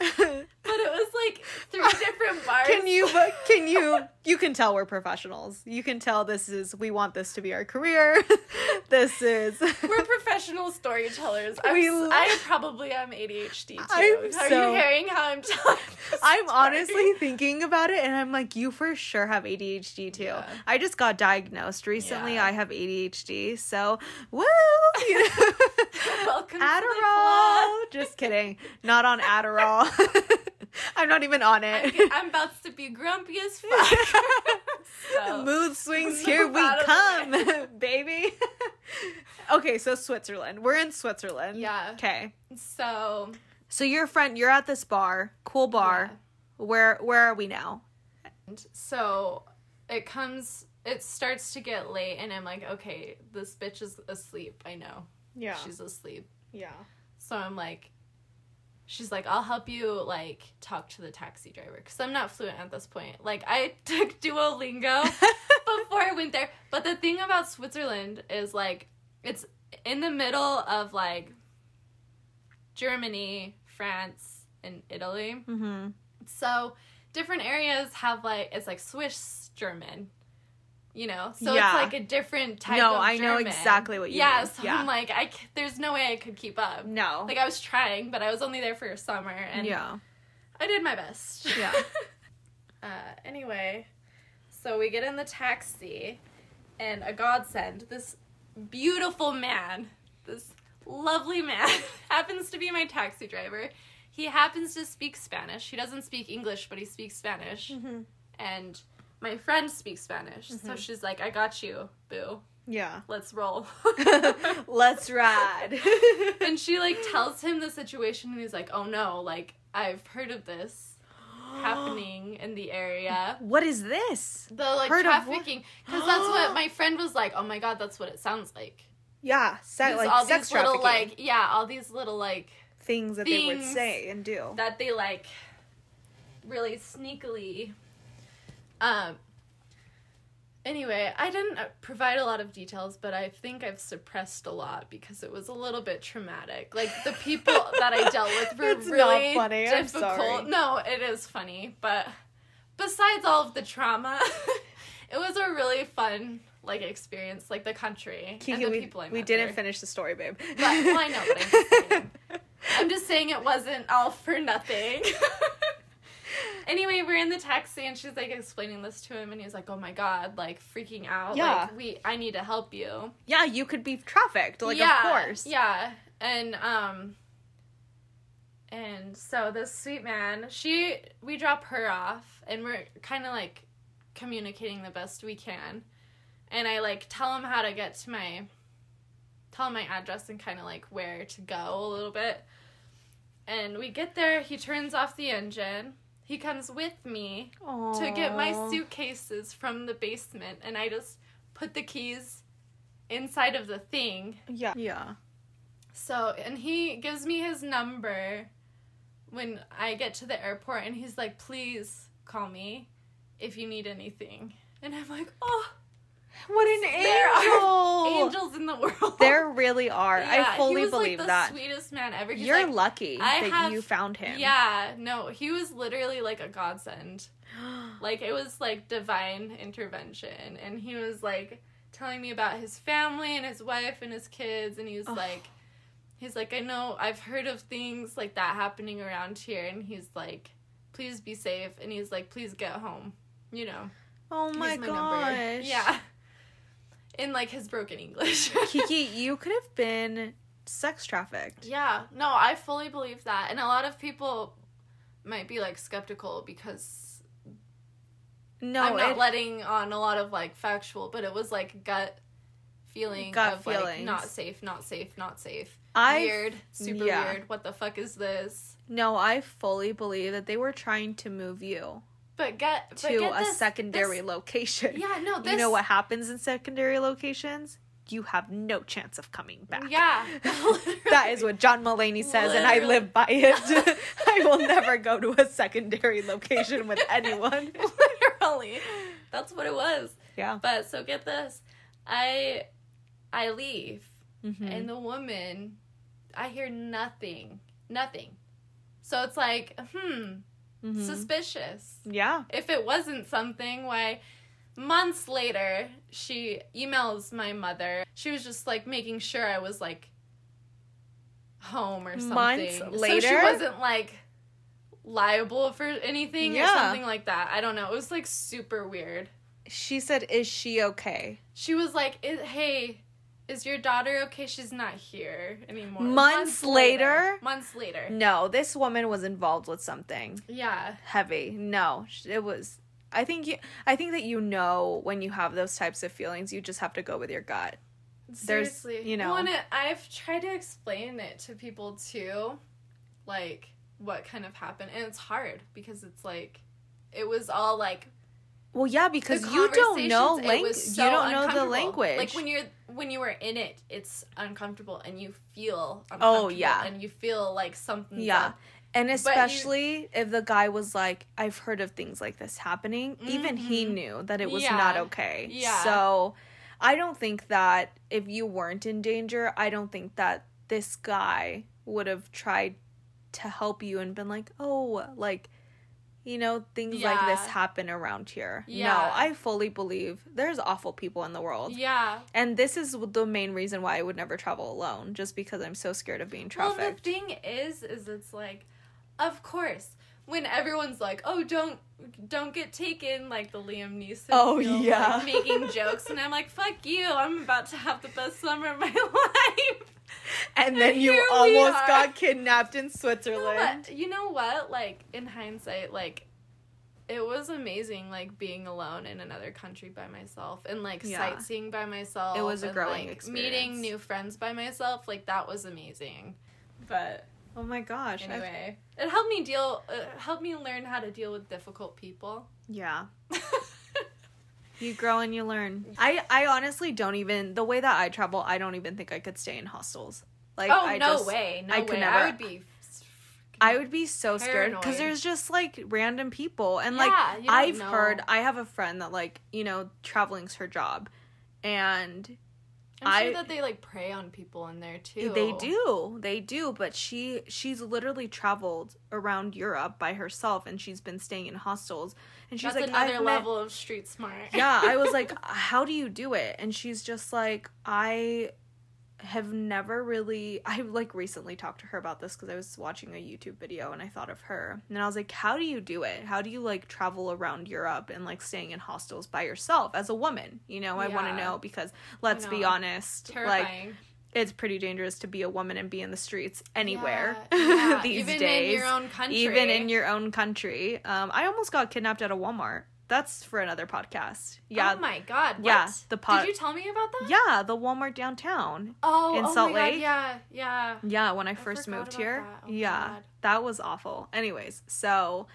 [SPEAKER 1] it was like three different bars.
[SPEAKER 2] Can you? Can you? You can tell we're professionals. You can tell this is. We want this to be our career. this is.
[SPEAKER 1] We're professional storytellers. I'm,
[SPEAKER 2] We
[SPEAKER 1] I probably am ADHD too.
[SPEAKER 2] I'm
[SPEAKER 1] Are
[SPEAKER 2] so-
[SPEAKER 1] you hearing how I'm telling? this
[SPEAKER 2] I'm
[SPEAKER 1] story?
[SPEAKER 2] honestly thinking about it, and I'm like, you for sure have ADHD too.
[SPEAKER 1] Yeah.
[SPEAKER 2] I just got diagnosed recently.
[SPEAKER 1] Yeah.
[SPEAKER 2] I have ADHD, so woo! You know?
[SPEAKER 1] Welcome
[SPEAKER 2] Adderall. Just kidding. Not on Adderall. I'm not even on
[SPEAKER 1] I'm,
[SPEAKER 2] it.
[SPEAKER 1] I'm about to be grumpy as fuck. so,
[SPEAKER 2] Mood swings, here we
[SPEAKER 1] out of the
[SPEAKER 2] come, baby. okay, so Switzerland. We're in Switzerland.
[SPEAKER 1] Yeah.
[SPEAKER 2] Okay.
[SPEAKER 1] so
[SPEAKER 2] So your friend, you're at this bar, cool bar. Where where are we now?
[SPEAKER 1] So it comes, it starts to get late, and I'm like, okay, this bitch is asleep. I know.
[SPEAKER 2] Yeah.
[SPEAKER 1] She's asleep.
[SPEAKER 2] yeah.
[SPEAKER 1] So I'm like, she's like, I'll help you, like, talk to the taxi driver. Because I'm not fluent at this point. Like, I took Duolingo before I went there. But the thing about Switzerland is, like, it's in the middle of, like, Germany, France, and Italy.
[SPEAKER 2] Mm-hmm.
[SPEAKER 1] So different areas have like it's like Swiss German, you know. So
[SPEAKER 2] Yeah.
[SPEAKER 1] it's like a different type. Of No,
[SPEAKER 2] I know exactly what you
[SPEAKER 1] yeah,
[SPEAKER 2] mean.
[SPEAKER 1] So
[SPEAKER 2] Yeah.
[SPEAKER 1] I'm like, I c- there's no way I could keep up.
[SPEAKER 2] No.
[SPEAKER 1] Like I was trying, but I was only there for a summer, and
[SPEAKER 2] yeah.
[SPEAKER 1] I did my best.
[SPEAKER 2] Yeah.
[SPEAKER 1] uh, anyway, so we get in the taxi, and a godsend. This beautiful man, this lovely man, happens to be my taxi driver. He happens to speak Spanish. He doesn't speak English, but he speaks Spanish.
[SPEAKER 2] Mm-hmm.
[SPEAKER 1] And my friend speaks Spanish. So
[SPEAKER 2] Mhm.
[SPEAKER 1] she's like, I got you, boo.
[SPEAKER 2] Yeah.
[SPEAKER 1] Let's roll.
[SPEAKER 2] Let's ride.
[SPEAKER 1] and she like tells him the situation and he's like, "Oh no, like I've heard of this." happening in the area.
[SPEAKER 2] What is this?
[SPEAKER 1] The like
[SPEAKER 2] Heard
[SPEAKER 1] trafficking, because that's what my friend was like. Oh my god, that's what it sounds like.
[SPEAKER 2] Yeah, se- like
[SPEAKER 1] all
[SPEAKER 2] sex
[SPEAKER 1] these little
[SPEAKER 2] trafficking
[SPEAKER 1] like yeah, all these little like
[SPEAKER 2] things that they would say and do.
[SPEAKER 1] that they like really sneakily um anyway i didn't uh, provide a lot of details but i think i've suppressed a lot because it was a little bit traumatic like the people that i dealt with were
[SPEAKER 2] It's not
[SPEAKER 1] really
[SPEAKER 2] funny, I'm
[SPEAKER 1] difficult
[SPEAKER 2] sorry.
[SPEAKER 1] no it is funny but besides all of the trauma it was a really fun like experience like the country and the
[SPEAKER 2] we,
[SPEAKER 1] people I met.
[SPEAKER 2] we didn't
[SPEAKER 1] there.
[SPEAKER 2] finish the story, babe.
[SPEAKER 1] But, well, I know, but I'm just. I'm just saying it wasn't all for nothing. Anyway, we're in the taxi and she's like explaining this to him and he's like, "Oh my god, like freaking out.
[SPEAKER 2] Yeah.
[SPEAKER 1] Like we I need to help you."
[SPEAKER 2] yeah, you could be trafficked. Like,
[SPEAKER 1] yeah,
[SPEAKER 2] of course.
[SPEAKER 1] Yeah. And um and so this sweet man, she we drop her off and we're kind of like communicating the best we can. And I like tell him how to get to my tell him my address and kind of like where to go a little bit. And we get there, he turns off the engine. He comes with me to get my suitcases from the basement and I just put the keys inside of the thing
[SPEAKER 2] Yeah. Yeah.
[SPEAKER 1] so, and he gives me his number when I get to the airport, and he's like, please call me if you need anything. And I'm like, oh,
[SPEAKER 2] What an
[SPEAKER 1] there
[SPEAKER 2] angel!
[SPEAKER 1] are angels in the world.
[SPEAKER 2] There really are.
[SPEAKER 1] Yeah,
[SPEAKER 2] I fully
[SPEAKER 1] he was,
[SPEAKER 2] believe
[SPEAKER 1] like, the
[SPEAKER 2] that.
[SPEAKER 1] sweetest man ever. He's
[SPEAKER 2] You're
[SPEAKER 1] like,
[SPEAKER 2] lucky
[SPEAKER 1] I
[SPEAKER 2] that
[SPEAKER 1] have-
[SPEAKER 2] you found him.
[SPEAKER 1] Yeah, no, he was literally like a godsend. Like it was like divine intervention, and he was like telling me about his family and his wife and his kids, and he was
[SPEAKER 2] Oh.
[SPEAKER 1] like, he's like, I know I've heard of things like that happening around here, and he's like, please be safe, and he's like, please get home, you know.
[SPEAKER 2] oh my,
[SPEAKER 1] Here's
[SPEAKER 2] gosh.
[SPEAKER 1] Yeah. In like his broken English.
[SPEAKER 2] Kiki, you could have been sex trafficked.
[SPEAKER 1] Yeah, no, I fully believe that. And a lot of people might be like skeptical because
[SPEAKER 2] No,
[SPEAKER 1] I'm not
[SPEAKER 2] it-
[SPEAKER 1] letting on a lot of like factual, but it was like gut feeling
[SPEAKER 2] Gut
[SPEAKER 1] of like not safe, not safe, not safe.
[SPEAKER 2] I
[SPEAKER 1] weird, super
[SPEAKER 2] yeah.
[SPEAKER 1] weird. What the fuck is this?
[SPEAKER 2] no, I fully believe that they were trying to move you
[SPEAKER 1] But get but
[SPEAKER 2] to
[SPEAKER 1] get
[SPEAKER 2] a
[SPEAKER 1] this-
[SPEAKER 2] secondary
[SPEAKER 1] this-
[SPEAKER 2] location.
[SPEAKER 1] Yeah, no, this
[SPEAKER 2] You know what happens in secondary locations? You have no chance of coming back.
[SPEAKER 1] Yeah,
[SPEAKER 2] That is what John Mulaney says, and I live by it. I will never go to a secondary location with anyone.
[SPEAKER 1] literally. That's what it was.
[SPEAKER 2] Yeah.
[SPEAKER 1] But so get this, I I leave.
[SPEAKER 2] Mhm.
[SPEAKER 1] and the woman i hear nothing nothing so it's like hmm
[SPEAKER 2] Mhm.
[SPEAKER 1] suspicious.
[SPEAKER 2] Yeah.
[SPEAKER 1] if it wasn't something why months later she emails my mother. She was just like making sure i was like home or something.
[SPEAKER 2] Months
[SPEAKER 1] so she wasn't like liable for anything or something like that. I don't know. It was like super weird.
[SPEAKER 2] She said, "Is she okay?"
[SPEAKER 1] she was like, "Hey, is your daughter okay? She's not here anymore."
[SPEAKER 2] Months later?
[SPEAKER 1] Months later.
[SPEAKER 2] No, this woman was involved with something
[SPEAKER 1] Yeah.
[SPEAKER 2] heavy. No, it was. I think you. I think that you know when you have those types of feelings, you just have to go with your gut. There's,
[SPEAKER 1] Seriously.
[SPEAKER 2] you know-
[SPEAKER 1] Well, it, I've tried to explain it to people too, like what kind of happened, and it's hard because it's like, it was all like
[SPEAKER 2] Well, yeah, because you don't know language.
[SPEAKER 1] so
[SPEAKER 2] you don't know the language.
[SPEAKER 1] Like when you're when you were in it, it's uncomfortable, and you feel
[SPEAKER 2] Oh,
[SPEAKER 1] uncomfortable,
[SPEAKER 2] yeah.
[SPEAKER 1] and you feel like something.
[SPEAKER 2] Yeah. And
[SPEAKER 1] you-
[SPEAKER 2] especially if the guy was like, I've heard of things like this happening, even he
[SPEAKER 1] Mhm.
[SPEAKER 2] knew that it was
[SPEAKER 1] Yeah.
[SPEAKER 2] not okay.
[SPEAKER 1] Yeah.
[SPEAKER 2] So I don't think that if you weren't in danger, I don't think that this guy would have tried to help you and been like, oh, like, you know, things like this happen around here. No, I fully believe there's awful people in the world.
[SPEAKER 1] Yeah.
[SPEAKER 2] And this is the main reason why I would never travel alone, just because I'm so scared of being trafficked.
[SPEAKER 1] Well, the thing is, is it's like, of course, when everyone's like, "Oh, don't, don't get taken," like the Liam Neeson.
[SPEAKER 2] Oh,
[SPEAKER 1] film,
[SPEAKER 2] yeah.
[SPEAKER 1] like, making jokes, and I'm like, "Fuck you! I'm about to have the best summer of my life."
[SPEAKER 2] and then you almost got kidnapped in Switzerland.
[SPEAKER 1] But you know what? Like in hindsight, like it was amazing, like being alone in another country by myself and like
[SPEAKER 2] Yeah.
[SPEAKER 1] sightseeing by myself.
[SPEAKER 2] It was a
[SPEAKER 1] and,
[SPEAKER 2] growing
[SPEAKER 1] like,
[SPEAKER 2] experience.
[SPEAKER 1] Meeting new friends by myself, like that was amazing. But
[SPEAKER 2] Oh my gosh.
[SPEAKER 1] Anyway, it helped me deal. Uh, helped me learn how to deal with difficult people.
[SPEAKER 2] yeah. You grow and you learn. I I honestly don't even the way that I travel, I don't even think I could stay in hostels. Like
[SPEAKER 1] oh
[SPEAKER 2] I
[SPEAKER 1] no
[SPEAKER 2] just,
[SPEAKER 1] way! No
[SPEAKER 2] I
[SPEAKER 1] way!
[SPEAKER 2] could
[SPEAKER 1] I
[SPEAKER 2] would
[SPEAKER 1] be.
[SPEAKER 2] I would be so scared because there's just like random people and like
[SPEAKER 1] Yeah, you don't
[SPEAKER 2] I've
[SPEAKER 1] know.
[SPEAKER 2] heard I have a friend that like you know traveling's her job, and
[SPEAKER 1] I'm sure
[SPEAKER 2] I-
[SPEAKER 1] that they like prey on people in there too.
[SPEAKER 2] they do they do but she she's literally traveled around Europe by herself and she's been staying in hostels and she's
[SPEAKER 1] That's
[SPEAKER 2] like
[SPEAKER 1] another
[SPEAKER 2] I've met-
[SPEAKER 1] level of street smart.
[SPEAKER 2] yeah I was like how do you do it and she's just like I have never really I like recently talked to her about this because I was watching a YouTube video and I thought of her. And I was like how do you do it? How do you like travel around Europe and like staying in hostels by yourself as a woman? You know I want to know because let's be honest like it's pretty dangerous to be a woman and be in the streets anywhere
[SPEAKER 1] Yeah, yeah.
[SPEAKER 2] these
[SPEAKER 1] Even
[SPEAKER 2] days
[SPEAKER 1] in your own country.
[SPEAKER 2] even in your own country. Um i almost got kidnapped at a walmart that's for another podcast yeah
[SPEAKER 1] Oh my god. What?
[SPEAKER 2] Yeah, the pod-
[SPEAKER 1] Did you tell me about that?
[SPEAKER 2] yeah the walmart downtown
[SPEAKER 1] Oh,
[SPEAKER 2] in
[SPEAKER 1] oh
[SPEAKER 2] Salt
[SPEAKER 1] my God,
[SPEAKER 2] Lake?
[SPEAKER 1] Yeah, yeah.
[SPEAKER 2] yeah when i first moved here
[SPEAKER 1] that. Oh
[SPEAKER 2] yeah that was awful anyways so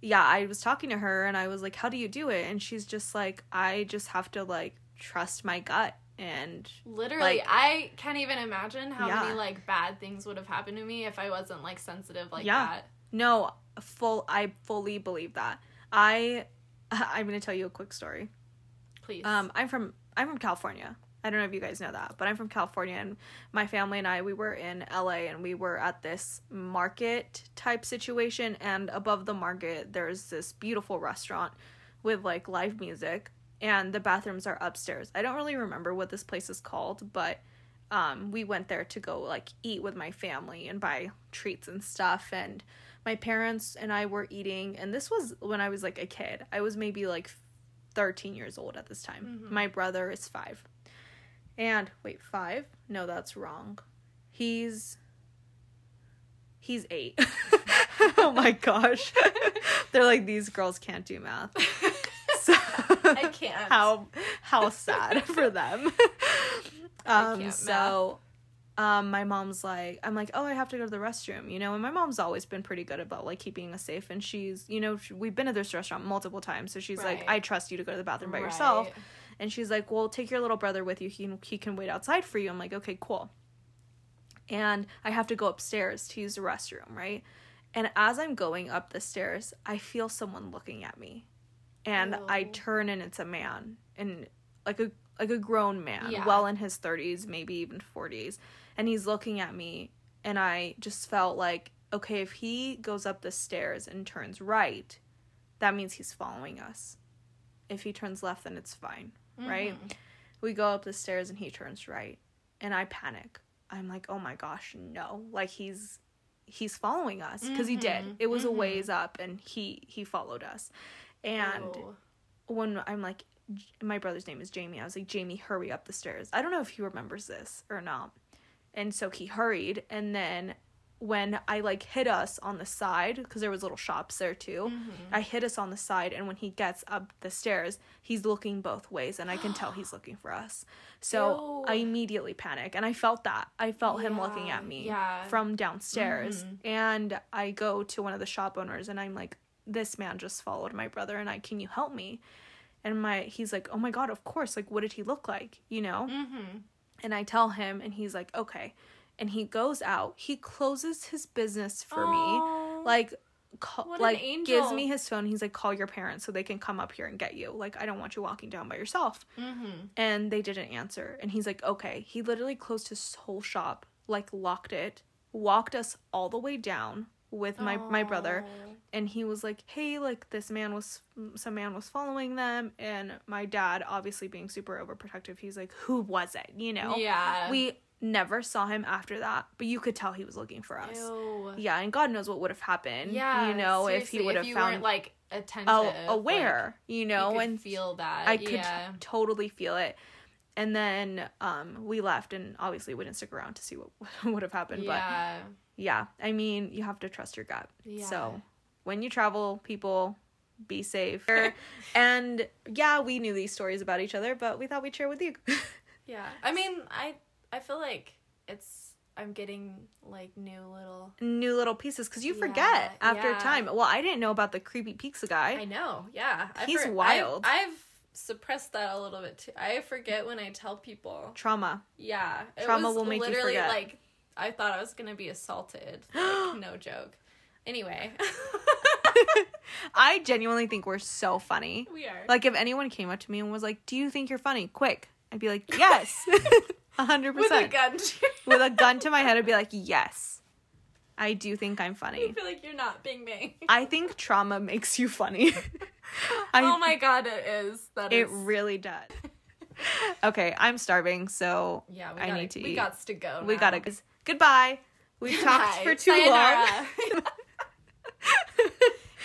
[SPEAKER 2] yeah i was talking to her and i was like how do you do it and she's just like i just have to like trust my gut and
[SPEAKER 1] Literally,
[SPEAKER 2] Like-
[SPEAKER 1] I can't even imagine how
[SPEAKER 2] Yeah.
[SPEAKER 1] many like bad things would have happened to me if I wasn't like sensitive like
[SPEAKER 2] Yeah.
[SPEAKER 1] that.
[SPEAKER 2] No, full. I fully believe that. I, I'm gonna tell you a quick story.
[SPEAKER 1] Please.
[SPEAKER 2] Um, I'm from I'm from California. I don't know if you guys know that, but I'm from California, and my family and I we were in LA, and we were at this market type situation, and above the market there's this beautiful restaurant with like live music, and the bathrooms are upstairs. I don't really remember what this place is called, but um, we went there to go like eat with my family and buy treats and stuff, and my parents and I were eating, and this was when I was like a kid. I was maybe like 13 years old at this time.
[SPEAKER 1] Mhm.
[SPEAKER 2] My brother is five. And wait, five? No, that's wrong. He's he's eight. oh my gosh. They're like these girls can't do math. So
[SPEAKER 1] I can't.
[SPEAKER 2] How how sad for them. Um so um my mom's like I'm like, "Oh, I have to go to the restroom." You know, and my mom's always been pretty good about like keeping us safe and she's, you know, sh- we've been at this restaurant multiple times, so she's like, "I trust you to go to the bathroom by yourself." And she's like, "Well, take your little brother with you. He can, he can wait outside for you." I'm like, "Okay, cool." And I have to go upstairs to use the restroom, right? And as I'm going up the stairs, I feel someone looking at me. And I turn and it's a man and like a like a grown man,
[SPEAKER 1] Yeah.
[SPEAKER 2] well in his 30s, maybe even 40s. And he's looking at me and I just felt like, okay, if he goes up the stairs and turns right, that means he's following us. If he turns left, then it's fine right?
[SPEAKER 1] Mhm.
[SPEAKER 2] We go up the stairs and he turns right. And I panic. I'm like, "Oh my gosh, no." Like he's he's following us because he did.
[SPEAKER 1] Mhm,
[SPEAKER 2] It was a
[SPEAKER 1] mhm.
[SPEAKER 2] ways up and he he followed us. And when I'm like my brother's name is Jamie. I was like, "Jamie, hurry up the stairs." I don't know if he remembers this or not. And so he hurried and then when I like hit us on the side because there was little shops there too.
[SPEAKER 1] Mhm.
[SPEAKER 2] I hit us on the side, and when he gets up the stairs, he's looking both ways, and I can tell he's looking for us. So
[SPEAKER 1] Ew.
[SPEAKER 2] I immediately panic, and I felt that. I felt him looking at me
[SPEAKER 1] yeah.
[SPEAKER 2] from downstairs,
[SPEAKER 1] Mhm.
[SPEAKER 2] and I go to one of the shop owners, and I'm like, "This man just followed my brother, and I can you help me?" And my he's like, "Oh my god, of course! Like, what did he look like? You know?"
[SPEAKER 1] Mhm.
[SPEAKER 2] And I tell him, and he's like, "Okay." And he goes out. He closes his business for me. Like call,
[SPEAKER 1] What
[SPEAKER 2] like gives me his phone. He's like call your parents so they can come up here and get you. Like i don't want you walking down by yourself.
[SPEAKER 1] Mhm.
[SPEAKER 2] and they didn't answer. And he's like okay. He literally closed his whole shop like locked it walked us all the way down with my my brother and he was like hey like this man was some man was following them and my dad obviously being super overprotective he's like who was it you know
[SPEAKER 1] Yeah.
[SPEAKER 2] we never saw him after that but you could tell he was looking for us
[SPEAKER 1] Ew.
[SPEAKER 2] yeah, and God knows what would have happened.
[SPEAKER 1] Yeah.
[SPEAKER 2] you know, if he would have found
[SPEAKER 1] like attentive,
[SPEAKER 2] oh,
[SPEAKER 1] like,
[SPEAKER 2] aware, you
[SPEAKER 1] you
[SPEAKER 2] know,
[SPEAKER 1] could
[SPEAKER 2] and
[SPEAKER 1] feel that.
[SPEAKER 2] I could
[SPEAKER 1] Yeah.
[SPEAKER 2] totally feel it. And then um, we left, and obviously we didn't stick around to see what would have happened. But
[SPEAKER 1] yeah.
[SPEAKER 2] I mean, you have to trust your gut.
[SPEAKER 1] Yeah.
[SPEAKER 2] So when you travel, people be safe. and yeah, we knew these stories about each other, but we thought we'd share with you.
[SPEAKER 1] Yeah. I mean, I I feel like it's I'm getting like new little.
[SPEAKER 2] new little pieces because you
[SPEAKER 1] Yeah,
[SPEAKER 2] forget after
[SPEAKER 1] yeah.
[SPEAKER 2] a time. Well, I didn't know about the creepy pizza guy.
[SPEAKER 1] I know, yeah. I
[SPEAKER 2] He's
[SPEAKER 1] for-
[SPEAKER 2] wild.
[SPEAKER 1] I've, I've suppressed that a little bit too. I forget when I tell people.
[SPEAKER 2] Trauma.
[SPEAKER 1] Yeah,
[SPEAKER 2] Trauma will make you
[SPEAKER 1] literally
[SPEAKER 2] forget.
[SPEAKER 1] like I thought I was gonna be assaulted. Like, no joke. Anyway,
[SPEAKER 2] I genuinely think we're so funny.
[SPEAKER 1] we are.
[SPEAKER 2] Like if anyone came up to me and was like, "Do you think you're funny?" Quick, I'd be like, "Yes." A hundred
[SPEAKER 1] with a gun. to
[SPEAKER 2] With a gun to my head, I'd be like, "Yes." I do think I'm funny.
[SPEAKER 1] I feel like you're not Bing Bang.
[SPEAKER 2] I think trauma makes you funny. I,
[SPEAKER 1] oh my god, it is. That
[SPEAKER 2] It
[SPEAKER 1] is.
[SPEAKER 2] really does. Okay, I'm starving, so
[SPEAKER 1] yeah, we
[SPEAKER 2] I
[SPEAKER 1] gotta,
[SPEAKER 2] need to
[SPEAKER 1] we
[SPEAKER 2] eat.
[SPEAKER 1] We got to go.
[SPEAKER 2] we
[SPEAKER 1] now.
[SPEAKER 2] gotta. Goodbye. We've talked for too long.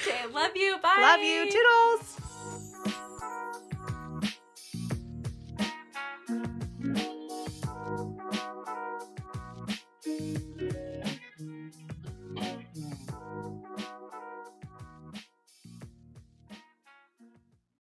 [SPEAKER 1] Okay, love you. Bye.
[SPEAKER 2] Love you. Toodles.